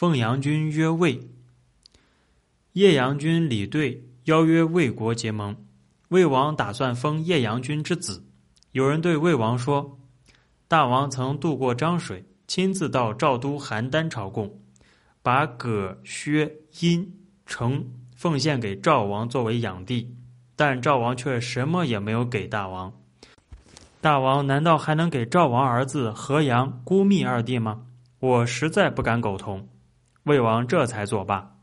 奉阳君曰魏。叶阳君李兑邀约魏国结盟，魏王打算封叶阳君之子。有人对魏王说：“大王曾渡过漳水，亲自到赵都邯郸朝贡，把葛、薛、殷、成奉献给赵王作为养弟，但赵王却什么也没有给大王。大王难道还能给赵王儿子河阳、孤密二弟吗？我实在不敢苟同。”魏王这才作罢。